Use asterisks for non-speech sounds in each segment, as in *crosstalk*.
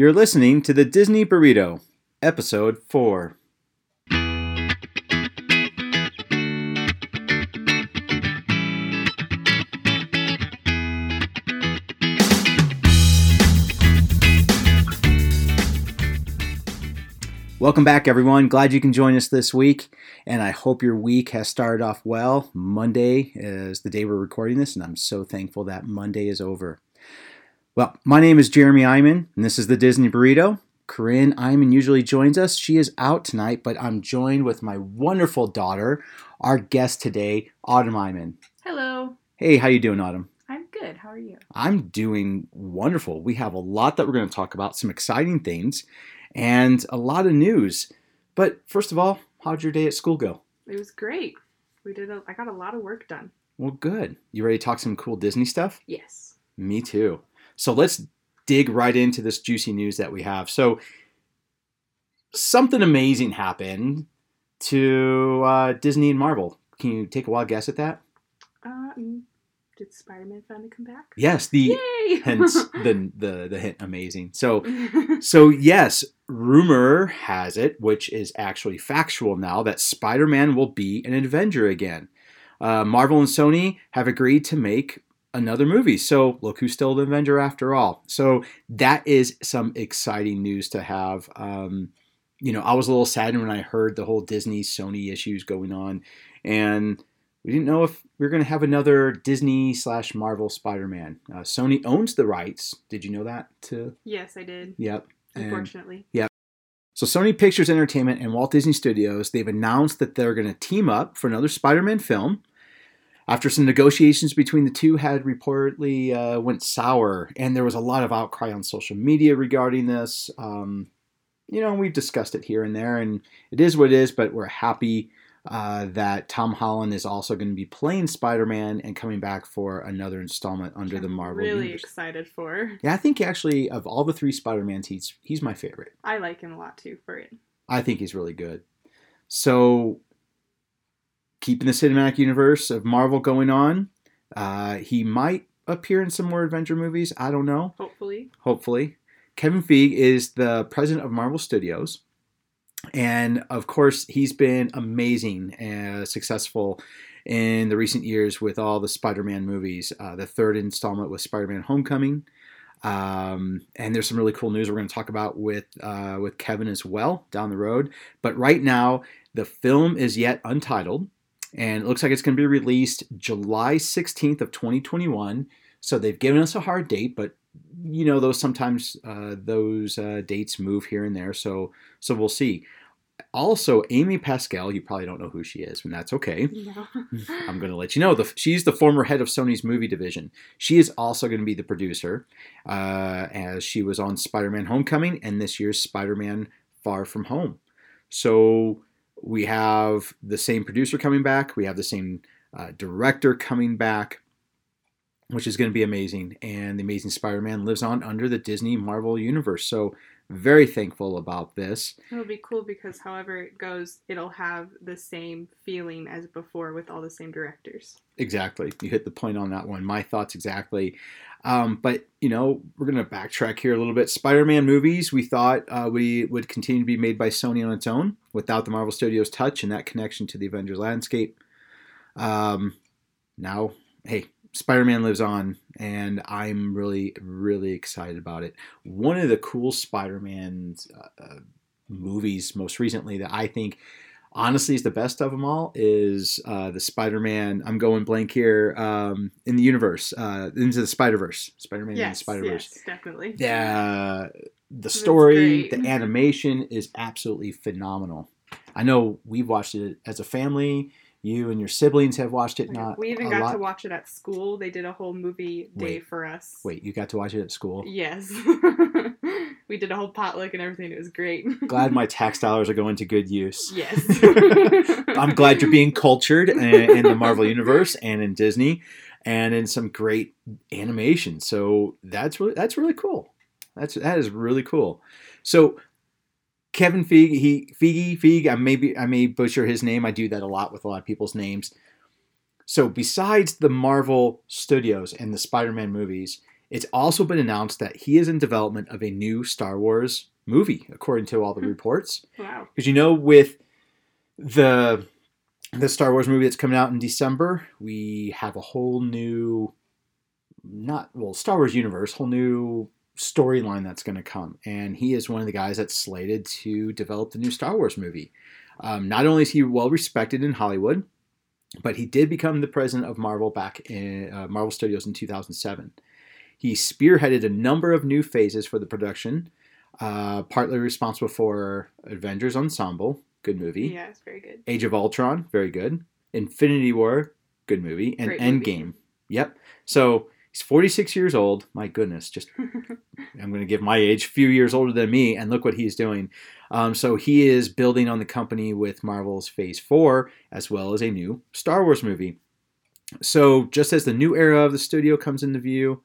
You're listening to the Disney Burrito, Episode 4. Welcome back, everyone. Glad you can join us this week, and I hope your week has started off well. Monday is the day we're recording this, and I'm so thankful that Monday is over. Well, my name is Jeremy Iman, and this is the Disney Burrito. Corinne Iman usually joins us. She is out tonight, but I'm joined with my wonderful daughter, our guest today, Autumn Iman. Hello. Hey, how you doing, Autumn? I'm good. How are you? I'm doing wonderful. We have a lot that we're going to talk about, some exciting things, and a lot of news. But first of all, how'd your day at school go? It was great. We did. A, I got a lot of work done. Well, good. You ready to talk some cool Disney stuff? Yes. Me too. So let's dig right into this juicy news that we have. So something amazing happened to uh, Disney and Marvel. Can you take a wild guess at that? Um, did Spider-Man finally come back? Yes, the Yay! hence *laughs* the the the hint amazing. So *laughs* so yes, rumor has it, which is actually factual now, that Spider-Man will be an Avenger again. Uh, Marvel and Sony have agreed to make another movie. So look who's still the Avenger after all. So that is some exciting news to have. Um, you know, I was a little saddened when I heard the whole Disney Sony issues going on, and we didn't know if we are going to have another Disney slash Marvel Spider-Man. Uh, Sony owns the rights. Did you know that? To yes, I did. yep. And- yep. so Sony Pictures Entertainment and Walt Disney Studios, they've announced that they're going to team up for another Spider-Man film. After some negotiations between the two had reportedly uh, went sour, and there was a lot of outcry on social media regarding this. Um, you know, we've discussed it here and there, and it is what it is. But we're happy uh, that Tom Holland is also going to be playing Spider-Man and coming back for another installment under which the I'm Marvel Really universe. excited for. Yeah, I think actually of all the three Spider-Mans, he's he's my favorite. I like him a lot too for it. I think he's really good. So, keeping the cinematic universe of Marvel going on, uh, he might appear in some more adventure movies. I don't know. Hopefully. Hopefully, Kevin Feige is the president of Marvel Studios, and of course, he's been amazing and successful in the recent years with all the Spider-Man movies. Uh, the third installment was Spider-Man: Homecoming. Um, and there's some really cool news we're going to talk about with uh, with Kevin as well down the road. But right now, the film is yet untitled, and it looks like it's going to be released July 16th of 2021. So they've given us a hard date, but you know those sometimes uh, those uh, dates move here and there. So so we'll see. Also, Amy Pascal, you probably don't know who she is, and that's okay. No. *laughs* I'm going to let you know. The, she's the former head of Sony's movie division. She is also going to be the producer, uh, as she was on Spider Man Homecoming and this year's Spider Man Far From Home. So we have the same producer coming back, we have the same uh, director coming back, which is going to be amazing. And the Amazing Spider Man lives on under the Disney Marvel universe. So very thankful about this. It'll be cool because however it goes, it'll have the same feeling as before with all the same directors. Exactly. You hit the point on that one. My thoughts exactly. Um, but, you know, we're going to backtrack here a little bit. Spider Man movies, we thought uh, we would continue to be made by Sony on its own without the Marvel Studios touch and that connection to the Avengers landscape. Um, now, hey, Spider Man lives on, and I'm really, really excited about it. One of the cool Spider Man uh, uh, movies most recently that I think honestly is the best of them all is uh, the Spider-Man. I'm going blank here. Um, in the universe, uh, into the Spider-Verse. Spider-Man in the yes, Spider-Verse. yes, definitely. The the story, the animation is absolutely phenomenal. I know we've watched it as a family. You and your siblings have watched it. Not we even got lot. to watch it at school. They did a whole movie day Wait. for us. Wait, you got to watch it at school. Yes. *laughs* we did a whole potluck and everything. It was great. Glad my *laughs* tax dollars are going to good use. yes. *laughs* I'm glad you're being cultured in, in the Marvel universe and in Disney, and in some great animation. So that's really that's really cool. That's that is really cool. So Kevin Feige, he Feige Feige. I maybe I may butcher his name. I do that a lot with a lot of people's names. So besides the Marvel Studios and the Spider-Man movies, It's also been announced that he is in development of a new Star Wars movie, according to all the Hmm. reports. Wow. Because you know, with the the Star Wars movie that's coming out in December, we have a whole new, not well, Star Wars universe, whole new storyline that's going to come, and he is one of the guys that's slated to develop the new Star Wars movie. Um, not only is he well respected in Hollywood, but he did become the president of Marvel back in uh, Marvel Studios in 2007. He spearheaded a number of new phases for the production, uh, partly responsible for Avengers Assemble, good movie. Yeah, it's very good. Age of Ultron, very good. Infinity War, good movie. And Great movie. Endgame. Yep. So he's 46 years old. My goodness, just I'm going to give my age, a few years older than me, and look what he's doing. Um, so he is building on the company with Marvel's Phase 4, as well as a new Star Wars movie. So just as the new era of the studio comes into view,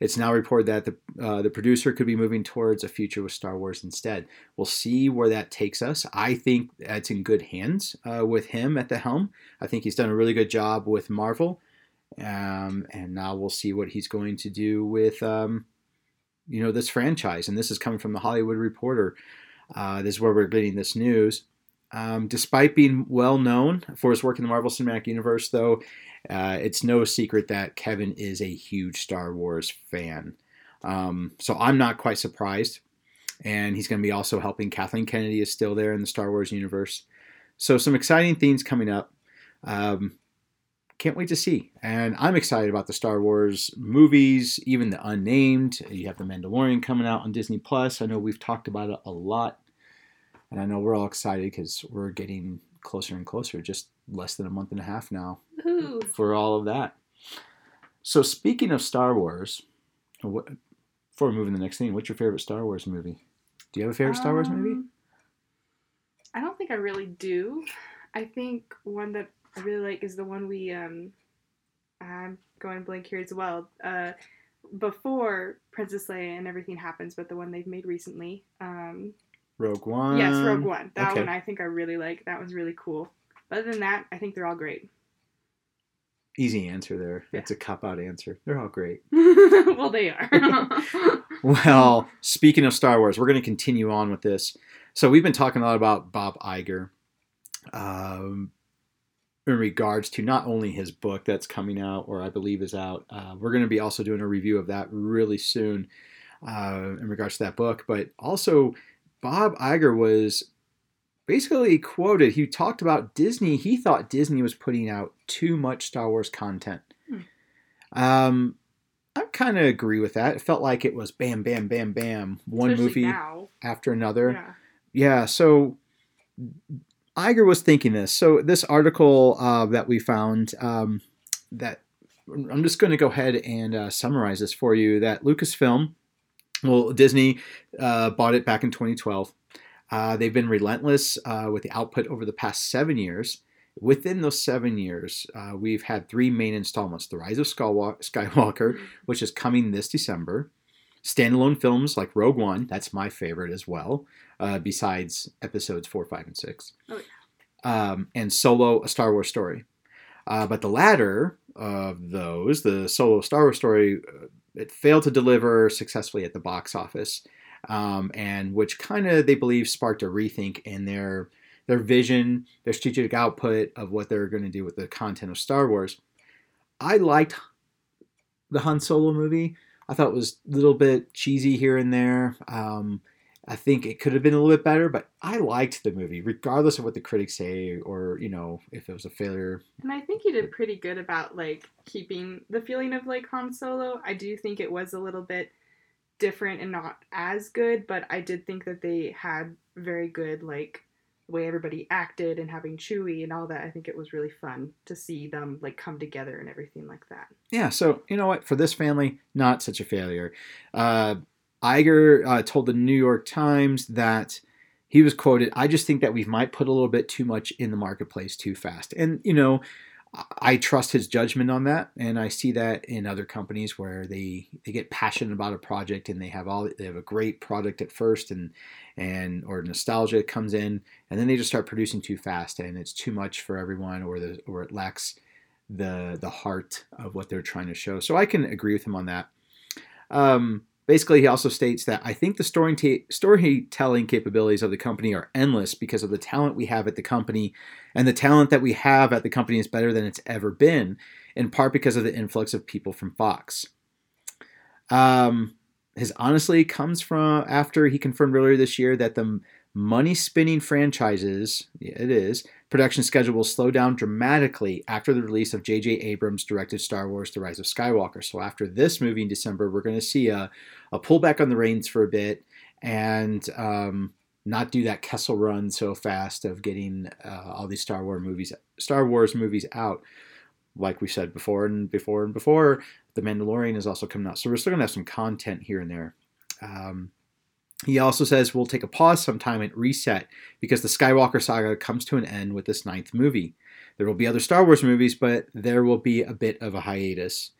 it's now reported that the uh, the producer could be moving towards a future with Star Wars instead. We'll see where that takes us. I think it's in good hands uh, with him at the helm. I think he's done a really good job with Marvel, um, and now we'll see what he's going to do with um, you know this franchise. And this is coming from the Hollywood Reporter. Uh, this is where we're getting this news. Um, despite being well known for his work in the Marvel Cinematic Universe, though, uh, it's no secret that Kevin is a huge Star Wars fan. Um, so I'm not quite surprised. And he's going to be also helping. Kathleen Kennedy is still there in the Star Wars universe. So some exciting things coming up. Um, can't wait to see. And I'm excited about the Star Wars movies, even the unnamed. You have The Mandalorian coming out on Disney Plus. I know we've talked about it a lot. And I know we're all excited because we're getting closer and closer, just less than a month and a half now Ooh. for all of that. So speaking of Star Wars, what, before we move to the next thing, what's your favorite Star Wars movie? Do you have a favorite Star Wars movie? Um, I don't think I really do. I think one that I really like is the one we um I'm going blank here as well. Uh before Princess Leia and everything happens, but the one they've made recently. Um Rogue One. yes, Rogue One. That okay. one I think I really like. That one's really cool. Other than that, I think they're all great. Easy answer there. That's a cop out answer. They're all great. *laughs* well, they are. *laughs* *laughs* Well, speaking of Star Wars, we're going to continue on with this. So we've been talking a lot about Bob Iger um, in regards to not only his book that's coming out, or I believe is out. Uh, we're going to be also doing a review of that really soon uh, in regards to that book. But also, Bob Iger was basically quoted. He talked about Disney. He thought Disney was putting out too much Star Wars content. Um, I kind of agree with that. It felt like it was bam, bam, bam, bam, one Especially movie now. after another. Yeah. Yeah, so Iger was thinking this. So this article uh, that we found um, that I'm just going to go ahead and uh, summarize this for you. That Lucasfilm, well, Disney uh, bought it back in 2012. Uh, they've been relentless uh, with the output over the past seven years. Within those seven years, uh, we've had three main installments: The Rise of Skywalker, Skywalker which is coming this December. Standalone films like Rogue One, that's my favorite as well, uh, besides episodes four, five, and six. Oh, um, and Solo, a Star Wars story. Uh, but the latter of those, the Solo Star Wars story, uh, it failed to deliver successfully at the box office, um, and which kind of they believe sparked a rethink in their their vision, their strategic output of what they're going to do with the content of Star Wars. I liked the Han Solo movie. I thought it was a little bit cheesy here and there. Um, I think it could have been a little bit better, but I liked the movie, regardless of what the critics say or you know if it was a failure. And I think he did pretty good about like keeping the feeling of like Han Solo. I do think it was a little bit different and not as good, but I did think that they had very good like the way everybody acted and having Chewie and all that. I think it was really fun to see them like come together and everything like that. Yeah, so you know what? For this family, not such a failure. Uh, Iger uh, told the New York Times that he was quoted, I just think that we might put a little bit too much in the marketplace too fast. And, you know, I- trust his judgment on that. And I see that in other companies where they, they get passionate about a project and they have all they have a great product at first and and or nostalgia comes in and then they just start producing too fast and it's too much for everyone or the or it lacks the the heart of what they're trying to show. So I can agree with him on that. Um, basically, he also states that I think the storytelling capabilities of the company are endless because of the talent we have at the company, and the talent that we have at the company is better than it's ever been, in part because of the influx of people from Fox. Um, his honestly comes from after he confirmed earlier this year that the money spinning franchises, yeah, it is, production schedule will slow down dramatically after the release of J.J. Abrams' directed Star Wars The Rise of Skywalker. So, after this movie in December, we're going to see a, a pullback on the reins for a bit and um, not do that Kessel run so fast of getting uh, all these Star Wars movies, Star Wars movies out. Like we said before and before and before, The Mandalorian is also coming out. So, we're still going to have some content here and there. Um, he also says we'll take a pause sometime and reset because the Skywalker saga comes to an end with this ninth movie. There will be other Star Wars movies, but there will be a bit of a hiatus.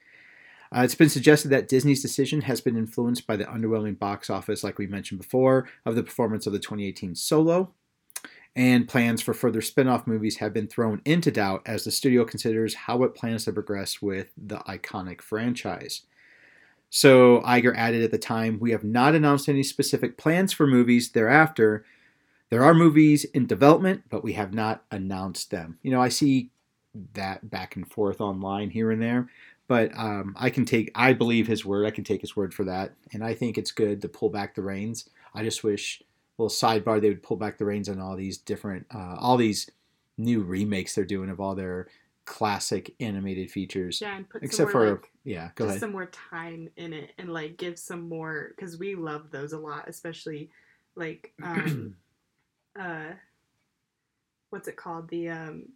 Uh, it's been suggested that Disney's decision has been influenced by the underwhelming box office, like we mentioned before, of the performance of the 2018 Solo. And plans for further spin off movies have been thrown into doubt as the studio considers how it plans to progress with the iconic franchise. So Iger added at the time, we have not announced any specific plans for movies thereafter. There are movies in development, but we have not announced them. You know, I see that back and forth online here and there, but um, I can take, I believe his word. I can take his word for that. And I think it's good to pull back the reins. I just wish, little sidebar, they would pull back the reins on all these different, uh, all these new remakes they're doing of all their classic animated features. Yeah, and put Except some more, for, like, yeah, go just ahead. some more time in it and like give some more because we love those a lot, especially like *clears throat* um uh what's it called the um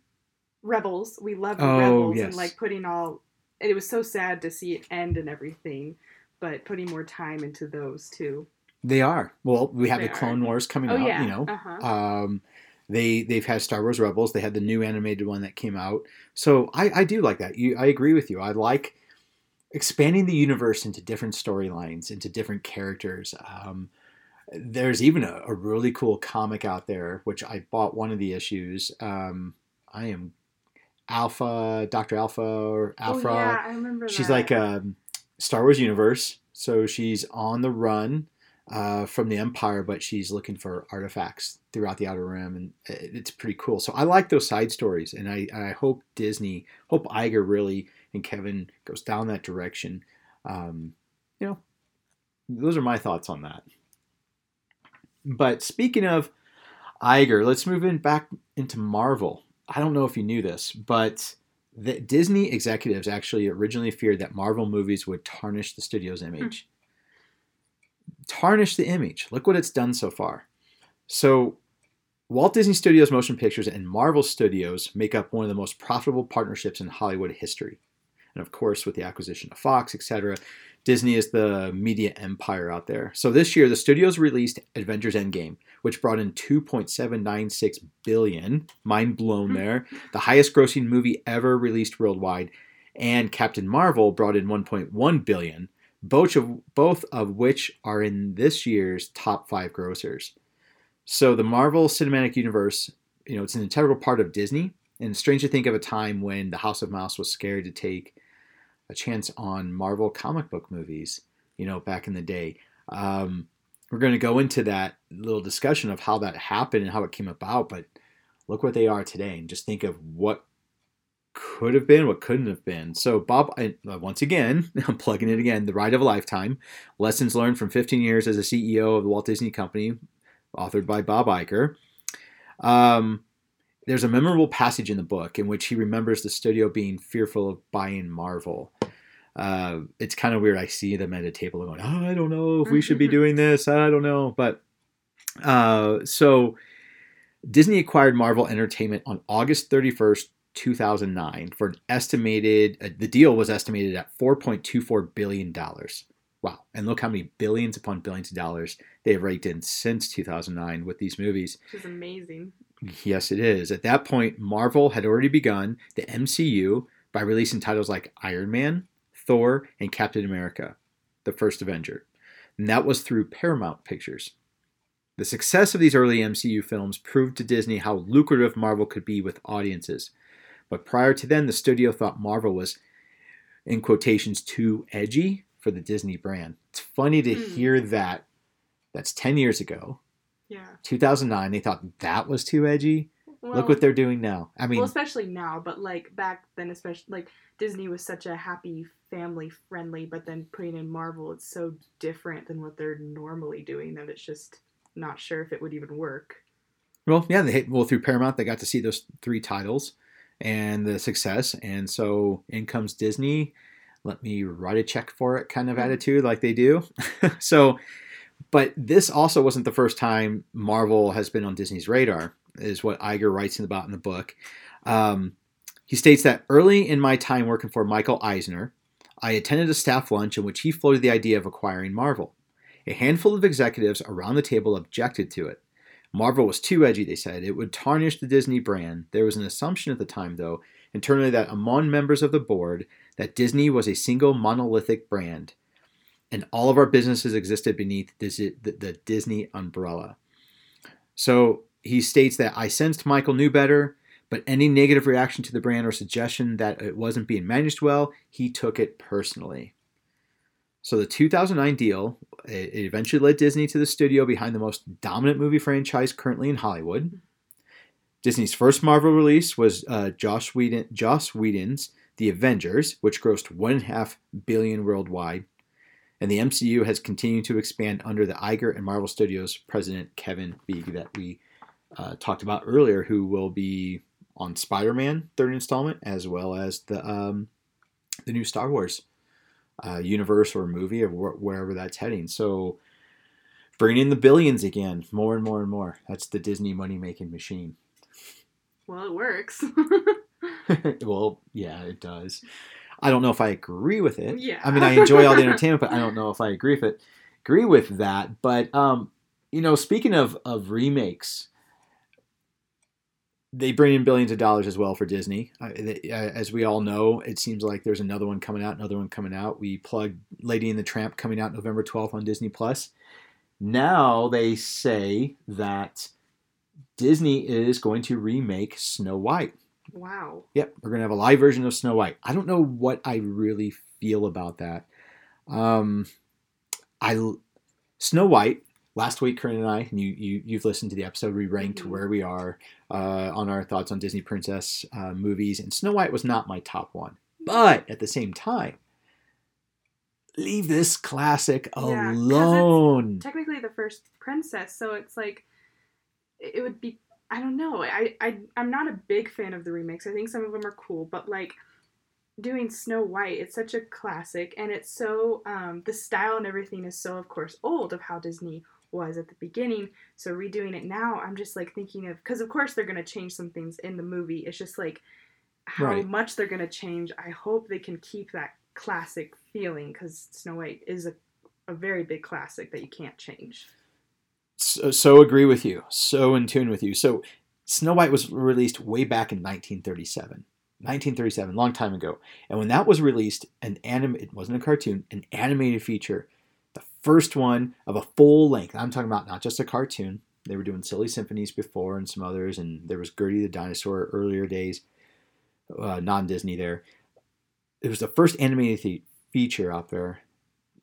rebels. We love the Oh, rebels yes. and like putting all. It was so sad to see it end and everything, but putting more time into those too. They are. Well, we have They the Clone are. Wars coming Oh out, yeah, you know. uh huh. Um, they they've had Star Wars Rebels. They had the new animated one that came out. So I, I do like that. You, I agree with you. I like expanding the universe into different storylines, into different characters. Um, there's even a, a really cool comic out there, which I bought one of the issues. Um, I am Alpha, Doctor Aphra or Alpha. Oh yeah, I remember. She's that. like um, Star Wars universe, so she's on the run uh, from the Empire, but she's looking for artifacts throughout the Outer Rim, and it's pretty cool. So I like those side stories, and I, I hope Disney, hope Iger really and Kevin goes down that direction. Um, you know, those are my thoughts on that. But speaking of Iger, let's move in back into Marvel. I don't know if you knew this, but the Disney executives actually originally feared that Marvel movies would tarnish the studio's image. Tarnish the image. Look what it's done so far. So, Walt Disney Studios Motion Pictures and Marvel Studios make up one of the most profitable partnerships in Hollywood history. And of course, with the acquisition of Fox, etc., Disney is the media empire out there. So this year, the studios released Avengers Endgame, which brought in 2.796 billion, mind blown Hmm. there, the highest grossing movie ever released worldwide, and Captain Marvel brought in 1.1 billion, both of both of which are in this year's top 5 grossers. So the Marvel Cinematic Universe, you know, it's an integral part of Disney, and strange to think of a time when the House of Mouse was scared to take a chance on Marvel comic book movies, you know, back in the day. Um, we're going to go into that little discussion of how that happened and how it came about, but look what they are today and just think of what could have been, what couldn't have been. So, Bob, I, uh, once again, *laughs* I'm plugging it again The Ride of a Lifetime Lessons Learned from 15 Years as a CEO of the Walt Disney Company, authored by Bob Iger. Um, there's a memorable passage in the book in which he remembers the studio being fearful of buying Marvel. Uh, it's kind of weird. I see them at a table going, oh, I don't know if we should be doing this. I don't know. But uh, so Disney acquired Marvel Entertainment on August 31st, 2009 for an estimated, uh, the deal was estimated at $4.24 billion. Wow. And look how many billions upon billions of dollars they have raked in since 2009 with these movies. which is amazing. Yes, it is. At that point, Marvel had already begun the MCU by releasing titles like Iron Man, Thor, and Captain America, the first Avenger. And that was through Paramount Pictures. The success of these early MCU films proved to Disney how lucrative Marvel could be with audiences. But prior to then, the studio thought Marvel was, in quotations, too edgy for the Disney brand. it's funny to Hmm. hear that. That's ten years ago, Yeah. 2009. They thought that was too edgy. Well, Look what they're doing now. I mean, well, especially now, but like back then, especially like Disney was such a happy, family friendly, but then putting in Marvel, it's so different than what they're normally doing that it's just not sure if it would even work. Well, yeah, they hit, well through Paramount, they got to see those three titles and the success, and so in comes Disney. Let me write a check for it, kind of Mhm. attitude, like they do. *laughs* so, but this also wasn't the first time Marvel has been on Disney's radar, is what Iger writes about in the book. Um, he states that early in my time working for Michael Eisner, I attended a staff lunch in which he floated the idea of acquiring Marvel. A handful of executives around the table objected to it. Marvel was too edgy, they said. It would tarnish the Disney brand. There was an assumption at the time, though, internally that among members of the board, that Disney was a single monolithic brand, and all of our businesses existed beneath the, Disney umbrella. So he states that I sensed Michael knew better, but any negative reaction to the brand or suggestion that it wasn't being managed well, he took it personally. So the 2009 deal, it it eventually led Disney to the studio behind the most dominant movie franchise currently in Hollywood. Disney's first Marvel release was uh, Josh Whedon, Joss Whedon's The Avengers, which grossed one and a half billion worldwide, and the MCU has continued to expand under the Iger and Marvel Studios president Kevin Feige that we uh, talked about earlier, who will be on Spider-Man third installment as well as the um, the new Star Wars uh, universe or movie or wh- wherever that's heading. So bringing in the billions again, more and more and more. That's the Disney money making machine. Well, it works. *laughs* *laughs* well, yeah, it does. I don't know if I agree with it. Yeah. I mean, I enjoy all the *laughs* entertainment, but I don't know if I agree with it. Agree with that. But um, you know, speaking of of remakes, they bring in billions of dollars as well for Disney. Uh, they, uh, as we all know, it seems like there's another one coming out, another one coming out. We plugged Lady and the Tramp coming out November 12th on Disney Plus. Now they say that Disney is going to remake Snow White. wow. Yep, we're gonna have a live version of Snow White. I don't know what I really feel about that. Um, I Snow White last week, Corinne and I, and you, you you've listened to the episode. We ranked Mhm. where we are uh, on our thoughts on Disney princess uh, movies, and Snow White was not my top one. But at the same time, leave this classic Yeah, alone. Technically, the first princess, so it's like it it would be. I don't know. I, I I'm not a big fan of the remakes. I think some of them are cool, but like doing Snow White, it's such a classic, and it's so um, the style and everything is so, of course, old of how Disney was at the beginning. So redoing it now, I'm just like thinking of because of course they're gonna change some things in the movie. It's just like how Right. much they're gonna change. I hope they can keep that classic feeling because Snow White is a a very big classic that you can't change. so, uh, so agree with you. So in tune with you. So Snow White was released way back in 1937. 1937, long time ago. And when that was released, an anim it wasn't a cartoon, an animated feature, first one of a full length. I'm talking about not just a cartoon. They were doing Silly Symphonies before and some others, and there was Gertie the Dinosaur earlier days, uh, non-Disney there. It was the first animated fe- feature out there.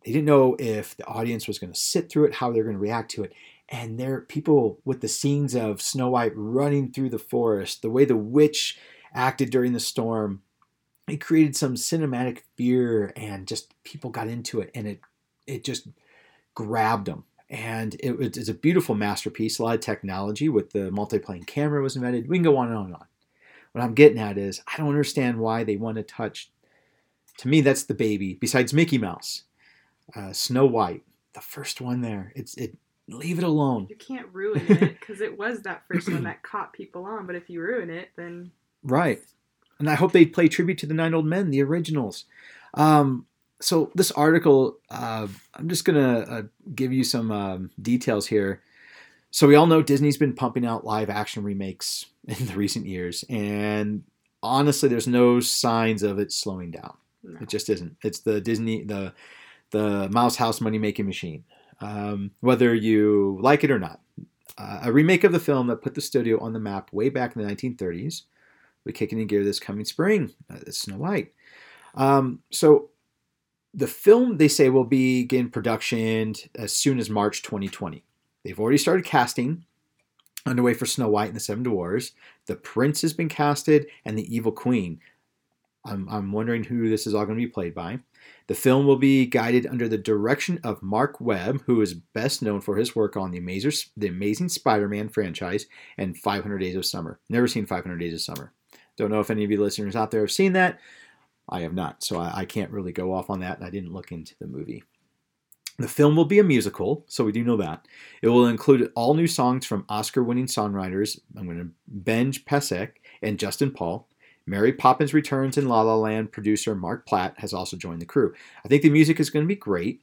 They didn't know if the audience was going to sit through it, how they're going to react to it and there people with the scenes of Snow White running through the forest, the way the witch acted during the storm, it created some cinematic fear, and just people got into it, and it it just grabbed them. And it was it's a beautiful masterpiece. A lot of technology with the multiplane camera was invented. We can go on and on and on. What I'm getting at is I don't understand why they want to touch. To me, that's the baby. Besides Mickey Mouse, uh, Snow White, the first one there. It's it leave it alone. You can't ruin it *laughs* because it was that first one that caught people on. But if you ruin it, then Right. And I hope they play tribute to the Nine Old Men, the originals. Um, so this article, uh, I'm just gonna uh, give you some um, details here. So we all know Disney's been pumping out live action remakes *laughs* in the recent years, and honestly, there's no signs of it slowing down. no. It just isn't. It's the Disney the the Mouse House money making machine. Um, whether you like it or not, uh, a remake of the film that put the studio on the map way back in the 1930s. We kick it in gear this coming spring. Uh, it's Snow White. Um, so the film they say will begin production as soon as March 2020. They've already started casting, underway for Snow White and the Seven Dwarfs. The Prince has been casted, and the Evil Queen. I'm, I'm wondering who this is all going to be played by. The film will be guided under the direction of Marc Webb, who is best known for his work on the, Amazing, the Amazing Spider-Man franchise and 500 Days of Summer. Never seen 500 Days of Summer. Don't know if any of you listeners out there have seen that. I have not, so I, I can't really go off on that. I didn't look into the movie. The film will be a musical, so we do know that. It will include all new songs from Oscar winning songwriters I'm going to Benj Pasek and Justin Paul. Mary Poppins Returns and La La Land producer Marc Platt has also joined the crew. I think the music is going to be great.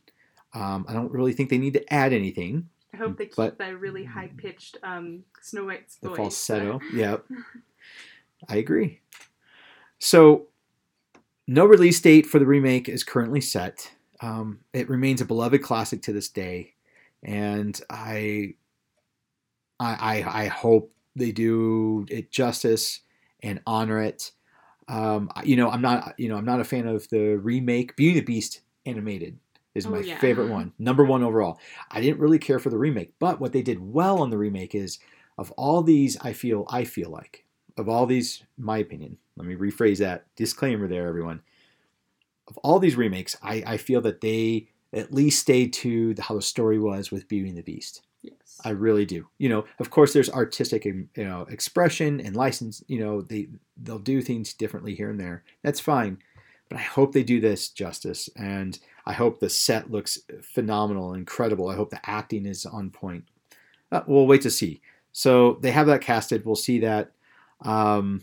Um, I don't really think they need to add anything. I hope they keep that really high pitched um, Snow White's The voice. falsetto. Yep. *laughs* I agree. So, no release date for the remake is currently set. Um, it remains a beloved classic to this day, and I, I, I, I hope they do it justice and honor it. Um, you know, I'm not, you know, I'm not a fan of the remake. Beauty and the Beast animated is Oh, my yeah. favorite one, number one overall. I didn't really care for the remake, but what they did well on the remake is of all these, I feel, I feel like of all these, my opinion. Let me rephrase that disclaimer there, everyone. Of all these remakes, I, I feel that they at least stayed to the, how the story was with Beauty and the Beast. Yes. I really do. You know, of course, there's artistic, you know, expression and license. You know, they they'll do things differently here and there. That's fine, but I hope they do this justice, and I hope the set looks phenomenal, incredible. I hope the acting is on point. Uh, we'll wait to see. So they have that casted. We'll see that. Um,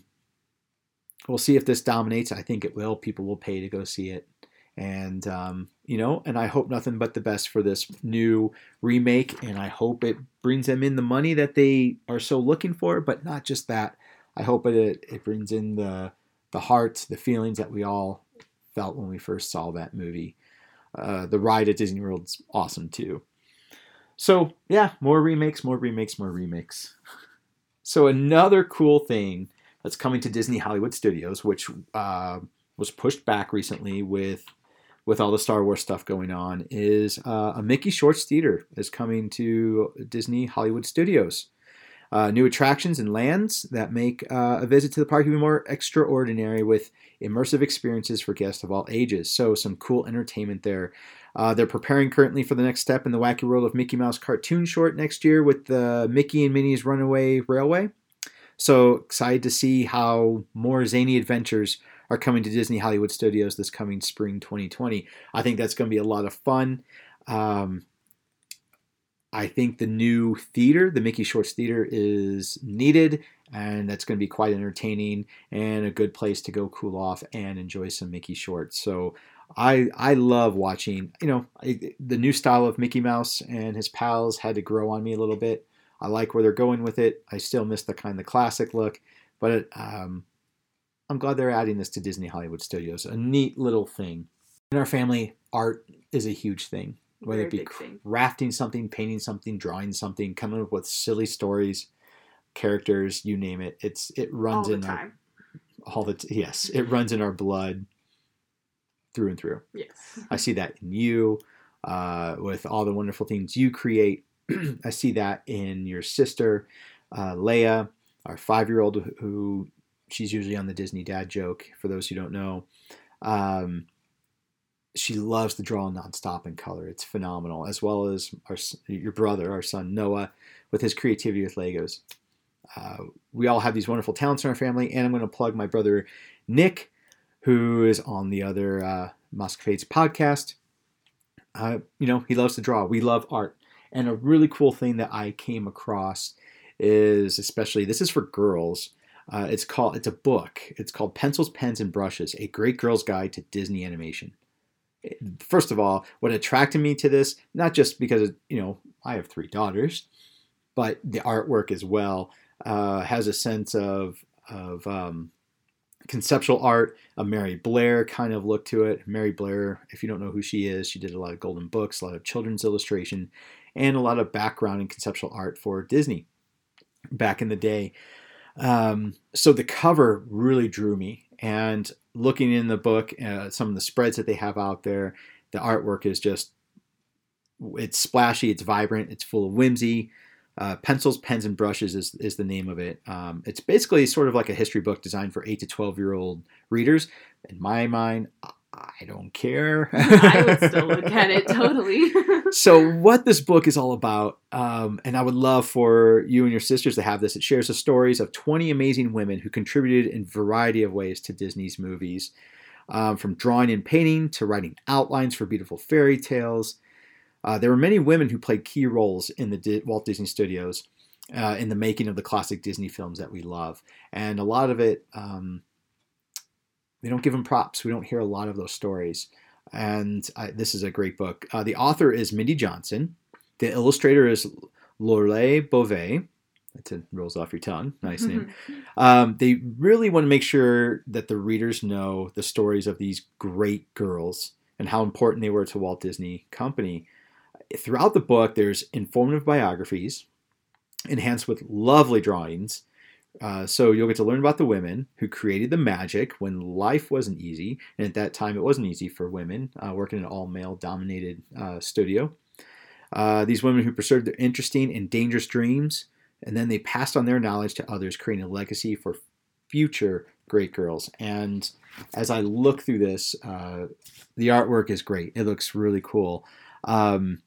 we'll see if this dominates. I think it will. People will pay to go see it, and um, you know, and I hope nothing but the best for this new remake, and I hope it brings them in the money that they are so looking for. But not just that. I hope it it brings in the the heart, the feelings that we all felt when we first saw that movie. Uh, the ride at Disney World's awesome too. So yeah, more remakes, more remakes, more remakes. *laughs* So another cool thing that's coming to Disney Hollywood Studios, which uh, was pushed back recently with with all the Star Wars stuff going on, is uh, a Mickey Shorts Theater is coming to Disney Hollywood Studios. Uh, new attractions and lands that make uh, a visit to the park even more extraordinary with immersive experiences for guests of all ages. So, some cool entertainment there. Uh, they're preparing currently for the next step in the wacky world of Mickey Mouse cartoon short next year with the Mickey and Minnie's Runaway Railway. So excited to see how more zany adventures are coming to Disney Hollywood Studios this coming spring 2020. I think that's going to be a lot of fun. Um, I think the new theater, the Mickey Shorts Theater, is needed, and that's going to be quite entertaining and a good place to go cool off and enjoy some Mickey Shorts. So I I love watching. You know, I, the new style of Mickey Mouse and his pals had to grow on me a little bit. I like where they're going with it. I still miss the kind of classic look, but it, um, I'm glad they're adding this to Disney Hollywood Studios. A neat little thing. In our family, art is a huge thing. Whether Very it be crafting something, painting something, drawing something, coming up with silly stories, characters, you name it. It's it all runs the in time. our all the t- yes, it runs in our blood through and through. Yes. I see that in you, uh, with all the wonderful things you create. *clears throat* I see that in your sister, uh, Leia, our five-year-old, who she's usually on the Disney dad joke. For those who don't know, um, she loves to draw nonstop in color. It's phenomenal, as well as our your brother, our son Noah, with his creativity with Legos. Uh, we all have these wonderful talents in our family, and I'm going to plug my brother Nick, who is on the other uh, Moscapades podcast. Uh, you know, he loves to draw. We love art. And a really cool thing that I came across is, especially this is for girls. Uh, it's called it's a book. It's called Pencils, Pens, and Brushes: A Great Girl's Guide to Disney Animation. First of all, what attracted me to this, not just because you know I have three daughters, but the artwork as well uh, has a sense of of um, conceptual art, a Mary Blair kind of look to it. Mary Blair, if you don't know who she is, she did a lot of golden books, a lot of children's illustration, and a lot of background and conceptual art for Disney back in the day. Um, so the cover really drew me, and looking in the book, uh, some of the spreads that they have out there, the artwork is just it's splashy, it's vibrant, it's full of whimsy. Uh, Pencils, Pens, and Brushes is, is the name of it. Um, it's basically sort of like a history book designed for 8 to 12 year old readers. In my mind, I don't care. *laughs* I would still look at it *laughs* totally. so, what this book is all about, um, and I would love for you and your sisters to have this, it shares the stories of 20 amazing women who contributed in a variety of ways to Disney's movies. Um, from drawing and painting to writing outlines for beautiful fairy tales. Uh, there were many women who played key roles in the Di- Walt Disney Studios uh, in the making of the classic Disney films that we love. And a lot of it, um, they don't give them props. We don't hear a lot of those stories. And I, this is a great book. Uh, the author is Mindy Johnson. The illustrator is Lorelay Bové. That rolls off your tongue. Nice name. *laughs* um, they really want to make sure that the readers know the stories of these great girls and how important they were to Walt Disney Company. Throughout the book, there's informative biographies enhanced with lovely drawings uh, so you'll get to learn about the women who created the magic when life wasn't easy, and at that time it wasn't easy for women uh, working in an all-male dominated uh, studio. Uh, these women who pursued their interesting and dangerous dreams, and then they passed on their knowledge to others, creating a legacy for future great girls. And as I look through this, uh, the artwork is great. It looks really cool. Um,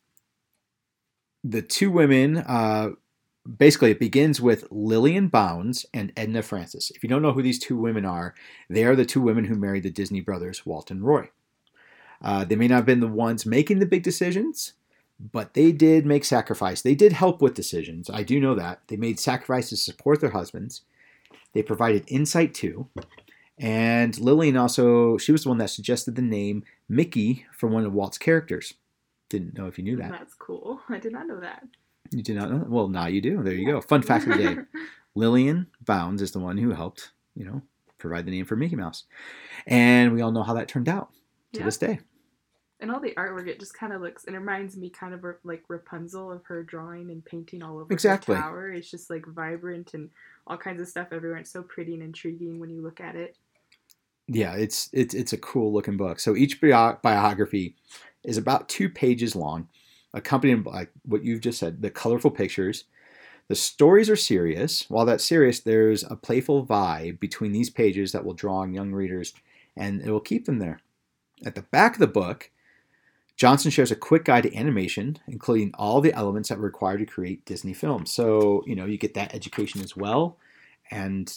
the two women uh, basically it begins with Lillian Bounds and Edna Francis. If you don't know who these two women are, they are the two women who married the Disney brothers Walt and Roy. Uh, they may not have been the ones making the big decisions, but they did make sacrifice. They did help with decisions. I do know that. They made sacrifices to support their husbands. They provided insight too. And Lillian also, she was the one that suggested the name Mickey from one of Walt's characters. Didn't know if you knew that. That's cool. I did not know that. You did not know? Well, now you do. There you go. Fun *laughs* fact of the day. Lillian Bounds is the one who helped, you know, provide the name for Mickey Mouse. And we all know how that turned out to yeah. this day. And all the artwork, it just kind of looks, and it reminds me kind of like Rapunzel of her drawing and painting all over exactly. the tower. It's just like vibrant and all kinds of stuff everywhere. It's so pretty and intriguing when you look at it. Yeah, it's it's it's a cool looking book. So each bi- biography is about two pages long accompanied by what you've just said the colorful pictures. The stories are serious. While that's serious, there's a playful vibe between these pages that will draw on young readers and it will keep them there. At the back of the book, Johnson shares a quick guide to animation, including all the elements that were required to create Disney films. So, you know, you get that education as well. And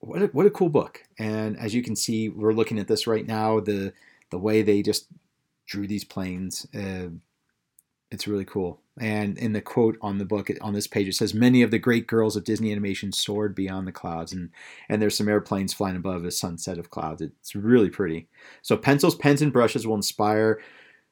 what a, what a cool book. And as you can see, we're looking at this right now, the, the way they just drew these planes. Uh, it's really cool. And in the quote on the book on this page, it says, "Many of the great girls of Disney animation soared beyond the clouds," and and there's some airplanes flying above a sunset of clouds. It's really pretty. So pencils, pens, and brushes will inspire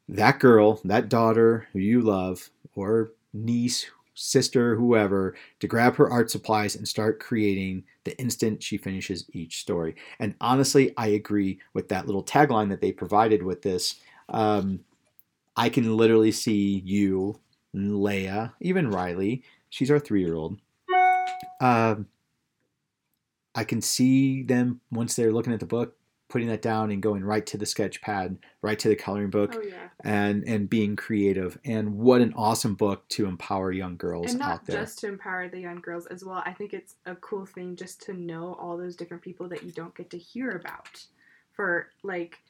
that girl, that daughter who you love, or niece, sister, whoever, to grab her art supplies and start creating the instant she finishes each story. And honestly, I agree with that little tagline that they provided with this. Um, I can literally see you, Leia, even Riley. She's our three year old. Um, I can see them once they're looking at the book, putting that down and going right to the sketch pad, right to the coloring book, oh, yeah. and and being creative. And what an awesome book to empower young girls and not out there. just to empower the young girls as well. I think it's a cool thing just to know all those different people that you don't get to hear about. For like,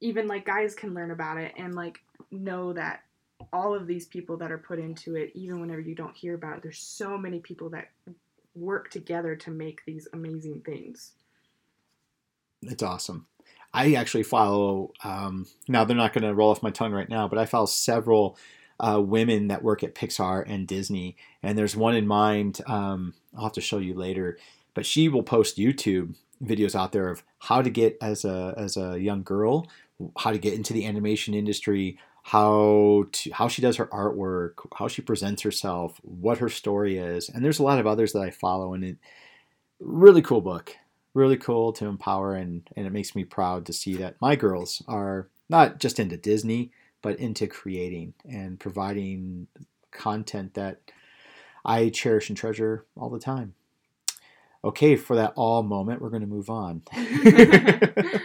even like guys can learn about it, and like know that all of these people that are put into it, even whenever you don't hear about it, there's so many people that work together to make these amazing things. It's awesome. I actually follow, um, now they're not going to roll off my tongue right now, but I follow several uh, women that work at Pixar and Disney. And there's one in mind, um, I'll have to show you later, but she will post YouTube videos out there of how to get as a, as a young girl, how to get into the animation industry, how to, how she does her artwork, how she presents herself, what her story is, and there's a lot of others that I follow, and it really cool book, really cool to empower, and and it makes me proud to see that my girls are not just into Disney, but into creating and providing content that I cherish and treasure all the time. Okay, for that all moment, we're going to move on. *laughs*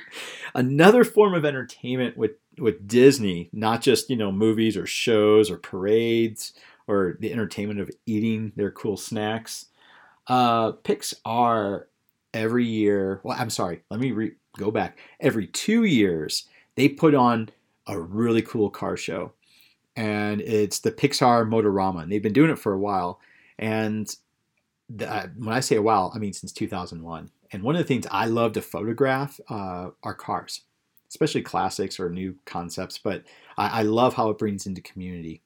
Another form of entertainment with with Disney, not just you know movies or shows or parades or the entertainment of eating their cool snacks. Uh, Pixar every year. Well, I'm sorry. Let me re- go back. Every two years, they put on a really cool car show, and it's the Pixar Motorama. And they've been doing it for a while. And the, uh, when I say a while, I mean since 2001. And one of the things I love to photograph uh, are cars, especially classics or new concepts. But I, I love how it brings into community.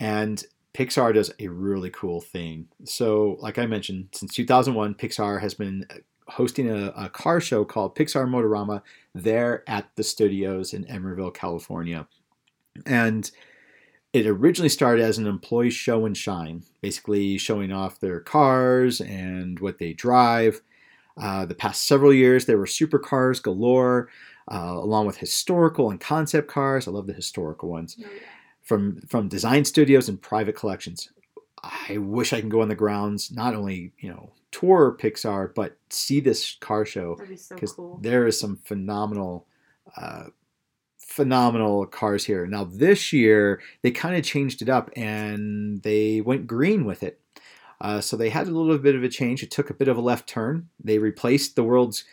And Pixar does a really cool thing. So, like I mentioned, since 2001, Pixar has been hosting a, a, car show called Pixar Motorama there at the studios in Emeryville, California. And it originally started as an employee show and shine, basically showing off their cars and what they drive. Uh, the past several years, there were supercars galore, uh, along with historical and concept cars. I love the historical ones. Oh, yeah from from design studios and private collections. I wish I can go on the grounds, not only you know tour Pixar, but see this car show because so cool. there is some phenomenal, uh, phenomenal cars here. Now this year they kind of changed it up and they went green with it. Uh, so they had a little bit of a change. It took a bit of a left turn. They replaced the world's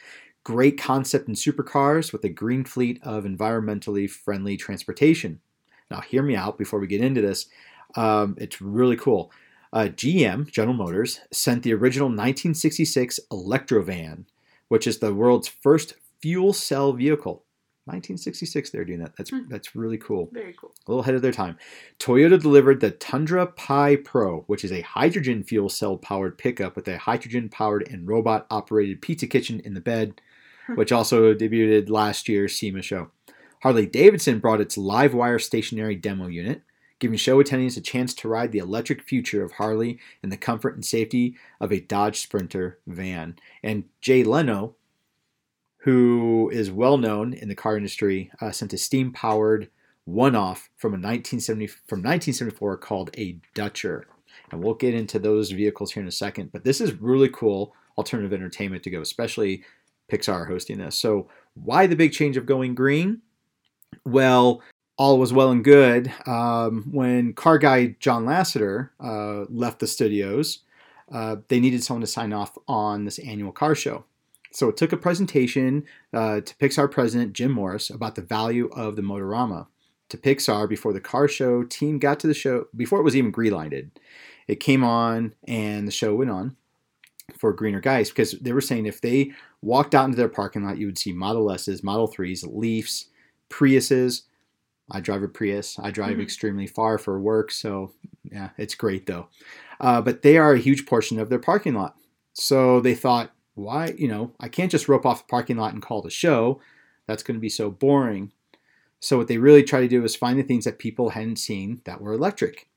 great concept in supercars with a green fleet of environmentally friendly transportation. Now, hear me out before we get into this. Um, it's really cool. Uh, GM, General Motors, sent the original 1966 Electrovan, which is the world's first fuel cell vehicle. 1966, they're doing that. That's hmm. that's really cool. Very cool. A little ahead of their time. Toyota delivered the Tundra PIE Pro, which is a hydrogen fuel cell powered pickup with a hydrogen powered and robot operated pizza kitchen in the bed, which also debuted last year's SEMA show. Harley Davidson brought its Livewire stationary demo unit, giving show attendees a chance to ride the electric future of Harley in the comfort and safety of a Dodge Sprinter van. And Jay Leno, who is well known in the car industry, uh, sent a steam powered one off from a 1970 from 1974 called a Dutcher. And we'll get into those vehicles here in a second. But this is really cool alternative entertainment to go, especially Pixar hosting this. So why the big change of going green? Well, all was well and good um, when car guy John Lasseter uh, left the studios. Uh, they needed someone to sign off on this annual car show. So it took a presentation uh, to Pixar president Jim Morris about the value of the Motorama to Pixar before the car show team got to the show, before it was even greenlighted. It came on and the show went on for Greener Guys because they were saying if they walked out into their parking lot, you would see Model S's, Model 3s, Leafs, Priuses. I drive a Prius. I drive mm-hmm. extremely far for work, so yeah, it's great though. Uh, but they are a huge portion of their parking lot. So they thought, why, you know, I can't just rope off the parking lot and call the show. That's going to be so boring. So what they really try to do is find the things that people hadn't seen that were electric.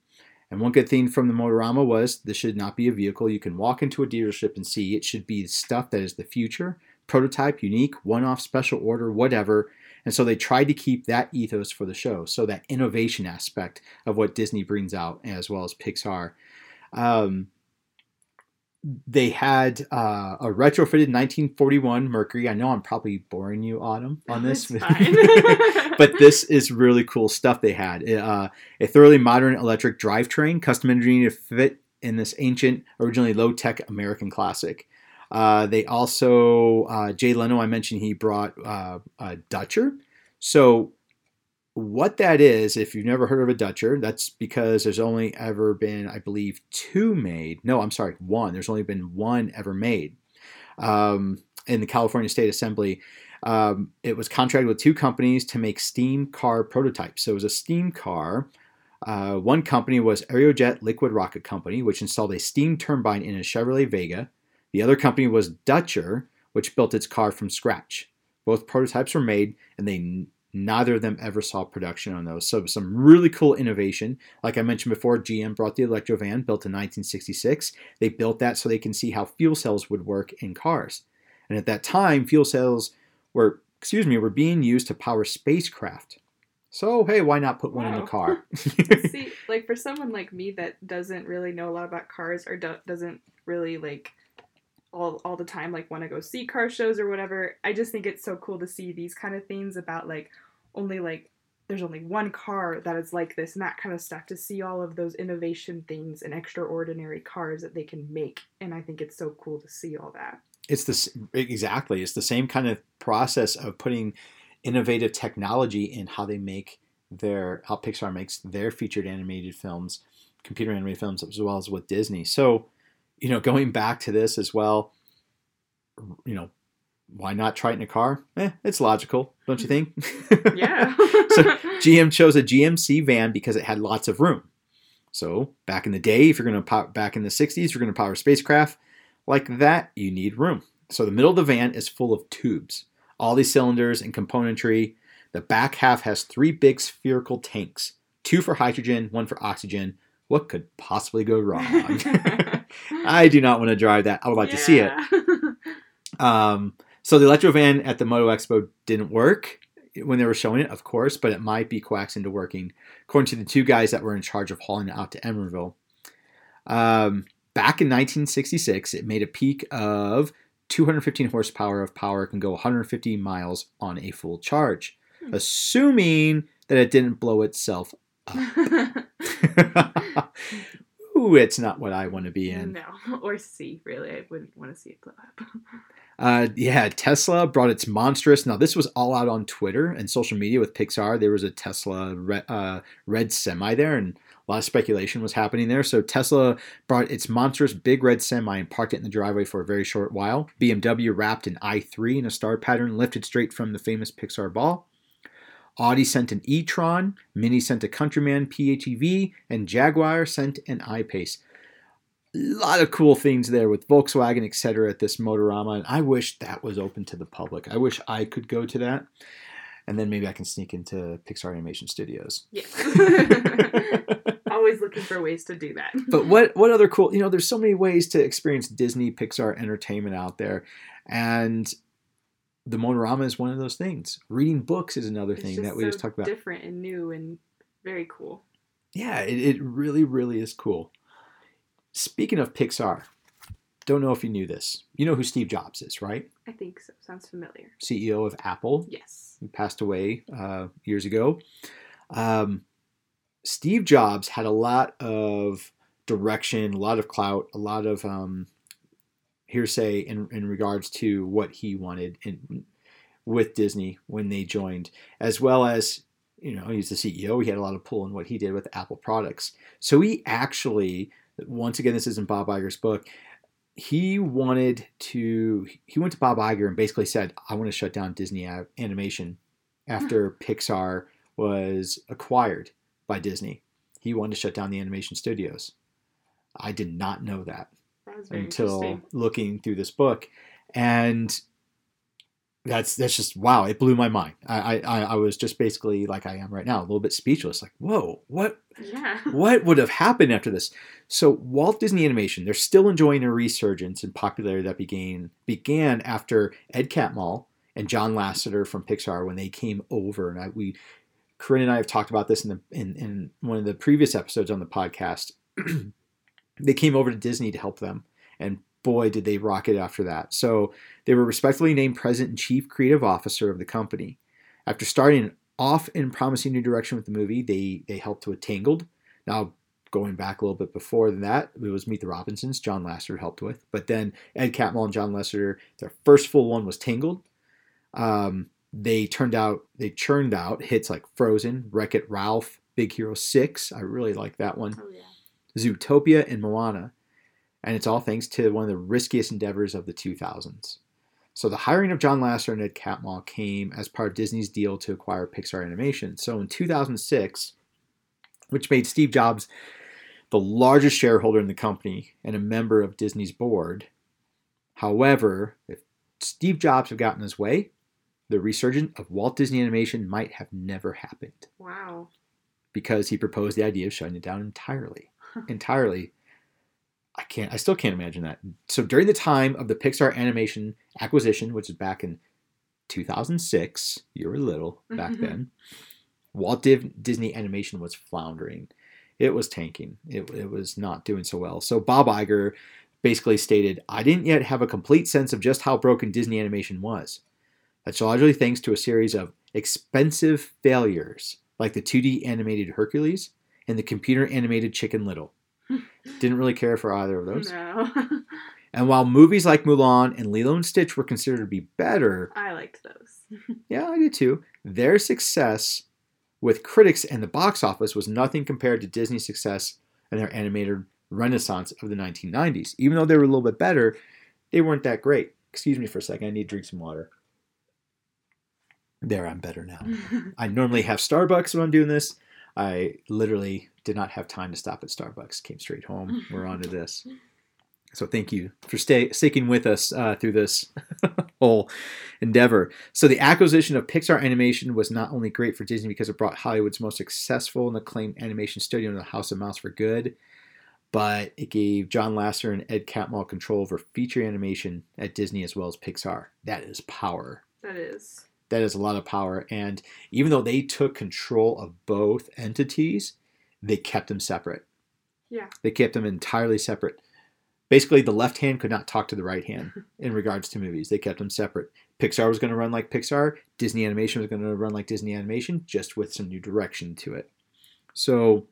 And one good thing from the Motorama was this should not be a vehicle you can walk into a dealership and see. It should be stuff that is the future, prototype, unique, one off, special order, whatever, and so they tried to keep that ethos for the show, so that innovation aspect of what Disney brings out, as well as Pixar. Um, they had uh, a retrofitted 1941 Mercury. I know I'm probably boring you, Autumn, on this, *laughs* but this is really cool stuff they had. Uh, a thoroughly modern electric drivetrain, custom engineered to fit in this ancient, originally low tech American classic. Uh, they also, uh, Jay Leno, I mentioned he brought uh, a Dutcher. So, what that is, if you've never heard of a Dutcher, that's because there's only ever been, I believe, two made. No, I'm sorry, one. There's only been one ever made um, in the California State Assembly. Um, it was contracted with two companies to make steam car prototypes. So it was a steam car. Uh, one company was Aerojet Liquid Rocket Company, which installed a steam turbine in a Chevrolet Vega. The other company was Dutcher, which built its car from scratch. Both prototypes were made, and they neither of them ever saw production on those. So some really cool innovation. Like I mentioned before, GM brought the Electrovan, built in 1966. They built that so they can see how fuel cells would work in cars. And at that time, fuel cells were, excuse me, were being used to power spacecraft. So hey, why not put one wow. in a car? *laughs* *laughs* see, like for someone like me that doesn't really know a lot about cars or do- doesn't really like all, all the time like want to go see car shows or whatever. I just think it's so cool to see these kind of things about like only like there's only one car that is like this and that kind of stuff to see all of those innovation things and extraordinary cars that they can make. And i think it's so cool to see all that. It's this exactly it's the same kind of process of putting innovative technology in how they make their how pixar makes their featured animated films computer animated films as well as with disney. So you know going back to this as well you know why not try it in a car? Eh, it's logical, don't you think? *laughs* yeah. *laughs* so *laughs* GM chose a GMC van because it had lots of room. So back in the day, if you're going to power, back in the 60s, you're going to power spacecraft like that, you need room. So the middle of the van is full of tubes, all these cylinders and componentry. The back half has three big spherical tanks, two for hydrogen, one for oxygen. What could possibly go wrong? I do not want to drive that. I would like yeah. to see it. *laughs* Um, so the electro van at the Moto Expo didn't work when they were showing it, of course, but it might be coaxed into working, according to the two guys that were in charge of hauling it out to Emeryville. Um, back in 1966, it made a peak of 215 horsepower of power, can go 150 miles on a full charge, Hmm. assuming that it didn't blow itself up. *laughs* *laughs* Ooh, it's not what I want to be in. no *laughs* or see really i wouldn't want to see it blow up *laughs* Uh, yeah, Tesla brought its monstrous. Now, this was all out on Twitter and social media with Pixar. There was a Tesla red, uh, red semi there, and a lot of speculation was happening there. So, Tesla brought its monstrous big red semi and parked it in the driveway for a very short while. BMW wrapped an i3 in a star pattern lifted straight from the famous Pixar ball. Audi sent an e-tron, Mini sent a Countryman PHEV, and Jaguar sent an I-Pace a lot of cool things there with Volkswagen, etc. at this Motorama, and I wish that was open to the public. I wish I could go to that, and then maybe I can sneak into Pixar Animation Studios. Yeah. *laughs* always looking for ways to do that But what what other cool? You know, there's so many ways to experience Disney Pixar entertainment out there, and the Motorama is one of those things. Reading books is another It's thing that we so just talked about. different and new and very cool Yeah, it, it really, really is cool. Speaking of Pixar, don't know if you knew this. You know who Steve Jobs is, right? i think so sounds familiar CEO of Apple. yes He passed away uh, years ago. Um, Steve Jobs had a lot of direction, a lot of clout, a lot of um, hearsay in, in regards to what he wanted in, with Disney when they joined, as well as you know he's the CEO. He had a lot of pull in what he did with Apple products. So he actually, once again, this isn't Bob Iger's book. He wanted to. He went to Bob Iger and basically said, "I want to shut down Disney animation after hmm. Pixar was acquired by Disney. He wanted to shut down the animation studios. I did not know that that was very until looking through this book, and that's that's just wow! It blew my mind. I I, I was just basically like I am right now, a little bit speechless. Like, whoa, what yeah *laughs* what would have happened after this? So Walt Disney Animation, they're still enjoying a resurgence in popularity that began began after Ed Catmull and John Lasseter from Pixar when they came over. And I, we, Carrin and I have talked about this in the in, in one of the previous episodes on the podcast. *clears throat* they came over to Disney to help them, and boy, did they rock it after that. So they were respectfully named President and Chief Creative Officer of the company. After starting off in promising new direction with the movie, they they helped with Tangled. Now going back a little bit before that, it was Meet the Robinsons. John Lasseter helped with, but then Ed Catmull and John Lasseter, their first full one was Tangled. Um, they turned out they churned out hits like Frozen, Wreck It Ralph, Big Hero Six. I really like that one. oh yeah Zootopia, and Moana. And it's all thanks to one of the riskiest endeavors of the 2000s. So the hiring of John Lasseter and Ed Catmull came as part of Disney's deal to acquire Pixar Animation. So in 2006, which made Steve Jobs the largest shareholder in the company and a member of Disney's board. However, if Steve Jobs had gotten his way, the resurgence of Walt Disney Animation might have never happened wow because he proposed the idea of shutting it down entirely. *laughs* entirely. I can't. I still can't imagine that. So during the time of the Pixar animation acquisition, which is back in 2006, you were little back Mhm. then. Walt Div- Disney Animation was floundering. It was tanking. It, it was not doing so well. So Bob Iger basically stated, "I didn't yet have a complete sense of just how broken Disney Animation was. That's largely thanks to a series of expensive failures like the 2D animated Hercules and the computer animated Chicken Little. *laughs* Didn't really care for either of those. No. *laughs* And while movies like Mulan and Lilo and Stitch were considered to be better, I liked those. *laughs* yeah, I did too, their success with critics and the box office was nothing compared to Disney's success and their animated renaissance of the 1990s. Even though they were a little bit better, they weren't that great. Excuse me for a second, I need to drink some water. There, I'm better now. I normally have Starbucks when I'm doing this. I literally did not have time to stop at Starbucks. Came straight home. *laughs* We're on to this. So thank you for stay, sticking with us uh, through this *laughs* whole endeavor. So the acquisition of Pixar Animation was not only great for Disney because it brought Hollywood's most successful and acclaimed animation studio into the House of Mouse for good, but it gave John Lasseter and Ed Catmull control over feature animation at Disney as well as Pixar. That is power. that is. That is a lot of power. And even though they took control of both entities, they kept them separate. Yeah. They kept them entirely separate. Basically, the left hand could not talk to the right hand *laughs* in regards to movies. They kept them separate. Pixar was going to run like Pixar. Disney Animation was going to run like Disney Animation, just with some new direction to it. So,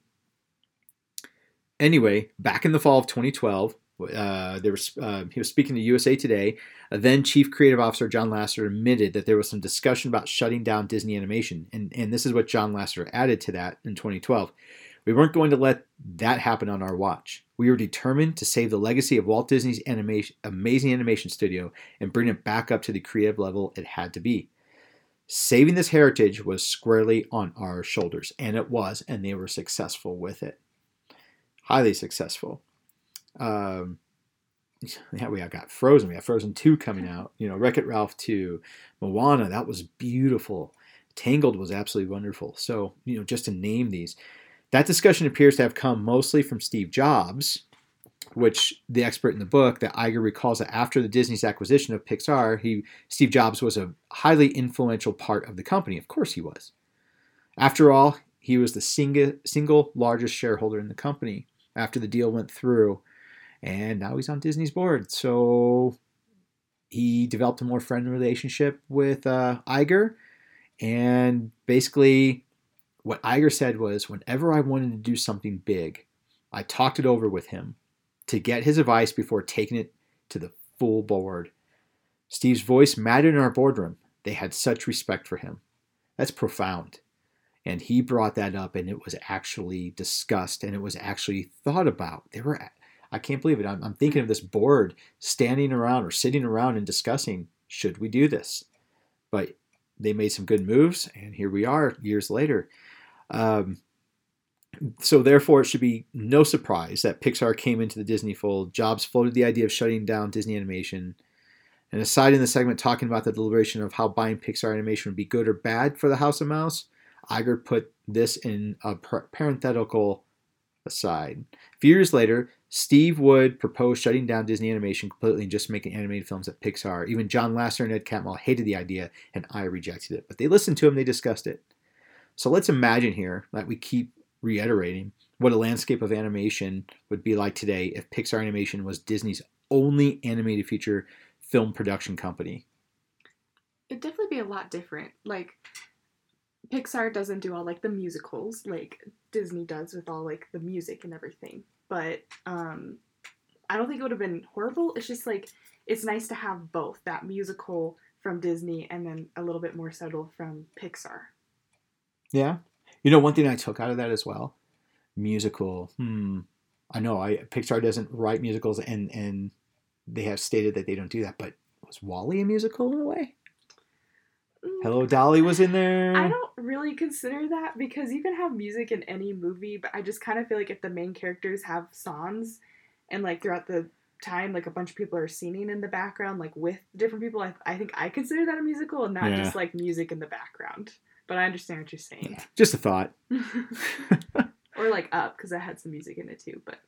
anyway, back in the fall of 2012, uh, there was uh, he was speaking to USA Today. Uh, then Chief Creative Officer John Lasseter admitted that there was some discussion about shutting down Disney Animation, and and this is what John Lasseter added to that in 2012. We weren't going to let that happen on our watch. We were determined to save the legacy of Walt Disney's animation, amazing animation studio and bring it back up to the creative level it had to be. Saving this heritage was squarely on our shoulders, and it was, and they were successful with it. Highly successful. Um, *laughs* yeah, we got Frozen. We have Frozen 2 coming out. You know, Wreck It Ralph 2. Moana, that was beautiful. Tangled was absolutely wonderful. So, you know, just to name these. That discussion appears to have come mostly from Steve Jobs, which the expert in the book that Iger recalls that after the Disney's acquisition of Pixar, he Steve Jobs was a highly influential part of the company. Of course he was. After all, he was the single, single largest shareholder in the company after the deal went through, and now he's on Disney's board. So he developed a more friendly relationship with uh, Iger, and basically what Iger said was whenever I wanted to do something big, I talked it over with him to get his advice before taking it to the full board. Steve's voice mattered in our boardroom. They had such respect for him. That's profound. And he brought that up and it was actually discussed and it was actually thought about. They were I can't believe it. I'm, I'm thinking of this board standing around or sitting around and discussing should we do this? But they made some good moves, and here we are years later. Um, so therefore, it should be no surprise that Pixar came into the Disney fold. Jobs floated the idea of shutting down Disney Animation. And aside in the segment talking about the deliberation of how buying Pixar Animation would be good or bad for the House of Mouse, Iger put this in a parenthetical aside. A few years later, Steve would proposed shutting down Disney Animation completely and just making animated films at Pixar. Even John Lasseter and Ed Catmull hated the idea, and I rejected it. But they listened to him, they discussed it. So let's imagine here that we keep reiterating what a landscape of animation would be like today if Pixar Animation was Disney's only animated feature film production company. It'd definitely be a lot different. Like Pixar doesn't do all like the musicals like Disney does with all like the music and everything. But um I don't think it would have been horrible. It's just like it's nice to have both that musical from Disney and then a little bit more subtle from Pixar. Yeah. You know, one thing I took out of that as well, musical. Hmm. I know I Pixar doesn't write musicals, and and they have stated that they don't do that. But was WALL-E a musical in a way? Hello Dolly was in there. I don't really consider that because you can have music in any movie, but I just kind of feel like if the main characters have songs and like throughout the time like a bunch of people are singing in the background like with different people, I, I think I consider that a musical and not Yeah. just like music in the background. But I understand what you're saying. Just a thought. *laughs* or like Up because I had some music in it too. But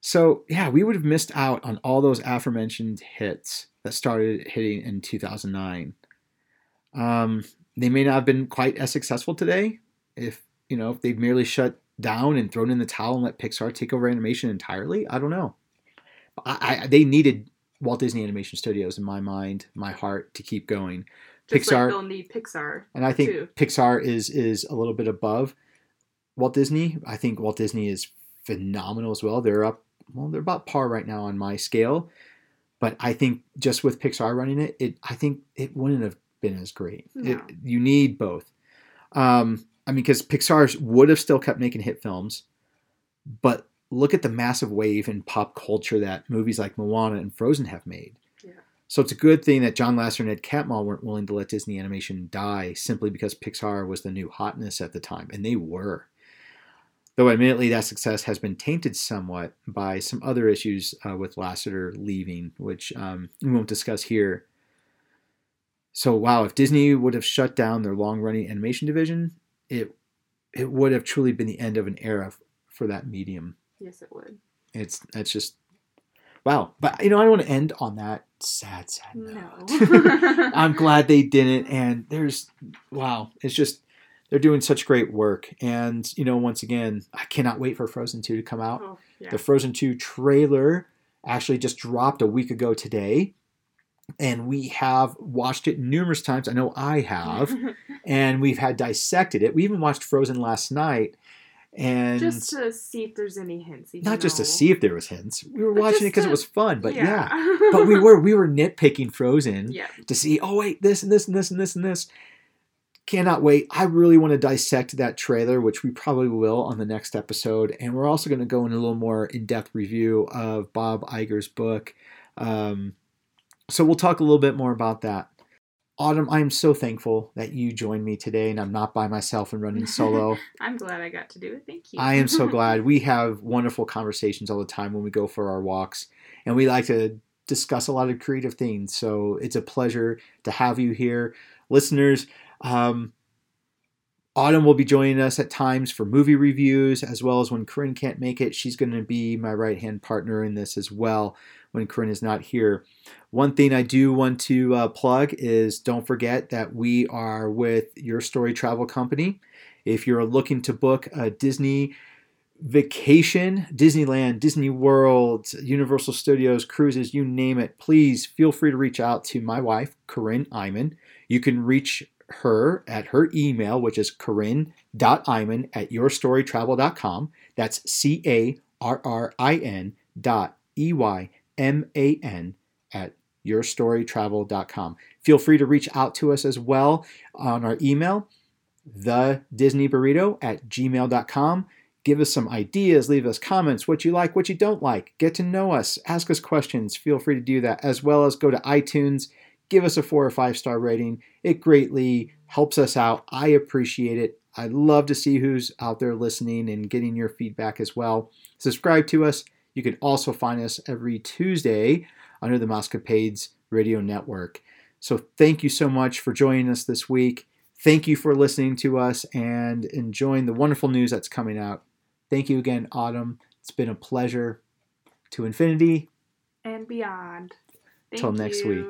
So yeah, we would have missed out on all those aforementioned hits that started hitting in 2009. Um, they may not have been quite as successful today if you know if they've merely shut down and thrown in the towel and let Pixar take over animation entirely. I don't know. I, I, they needed Walt Disney Animation Studios in my mind, my heart, to keep going. Just Pixar- like they'll need Pixar. and I think too. Pixar is is a little bit above Walt Disney. I think Walt Disney is phenomenal as well. They're up, well, they're about par right now on my scale, but I think just with Pixar running it, it I think it wouldn't have been as great. It, you need both. Um, I mean, because Pixar would have still kept making hit films, but look at the massive wave in pop culture that movies like Moana and Frozen have made. Yeah. So it's a good thing that John Lasseter and Ed Catmull weren't willing to let Disney Animation die simply because Pixar was the new hotness at the time, and they were. Though admittedly, that success has been tainted somewhat by some other issues uh, with Lasseter leaving, which um, we won't discuss here. So wow, if Disney would have shut down their long-running animation division, it it would have truly been the end of an era f- for that medium. Yes, it would. It's that's just wow. But you know, I don't want to end on that sad, sad note. No. *laughs* *laughs* I'm glad they didn't. And there's wow, it's just they're doing such great work. And you know, once again, I cannot wait for Frozen 2 to come out. Oh, yeah. The Frozen 2 trailer actually just dropped a week ago today. And we have watched it numerous times. I know I have. *laughs* and we've had dissected it. We even watched Frozen last night. And just to see if there's any hints. not just to see if there was hints. We were But watching it because it was fun, but yeah. yeah. *laughs* But we were we were nitpicking Frozen yeah. to see, oh wait, this and this and this and this and this. Cannot wait. I really want to dissect that trailer, which we probably will on the next episode. And we're also going to go in a little more in-depth review of Bob Iger's book. Um, so we'll talk a little bit more about that. Autumn, I'm so thankful that you joined me today and I'm not by myself and running solo. *laughs* I'm glad I got to do it. Thank you. I am so *laughs* glad. We have wonderful conversations all the time when we go for our walks, and we like to discuss a lot of creative things. So it's a pleasure to have you here, listeners. Um, Autumn will be joining us at times for movie reviews, as well as when Carrin can't make it. She's going to be my right hand partner in this as well when Carrin is not here. One thing I do want to uh, plug is don't forget that we are with Your Story Travel Company. If you're looking to book a Disney vacation, Disneyland, Disney World, Universal Studios, cruises, you name it, please feel free to reach out to my wife, Carrin Eyman. You can reach her at her email, which is carrin.eyman at yourstorytravel.com. That's C A R R I N dot E Y M A N at yourstorytravel.com. Feel free to reach out to us as well on our email, the Disney Burrito at gmail.com. Give us some ideas, leave us comments, what you like, what you don't like. Get to know us, ask us questions. Feel free to do that, as well as go to iTunes, give us a four or five star rating. It greatly helps us out. I appreciate it. I love to see who's out there listening and getting your feedback as well. Subscribe to us. You can also find us every Tuesday under the Moscapades Radio Network. So thank you so much for joining us this week. Thank you for listening to us and enjoying the wonderful news that's coming out. Thank you again, Autumn. It's been a pleasure. To infinity. and beyond. Till next week.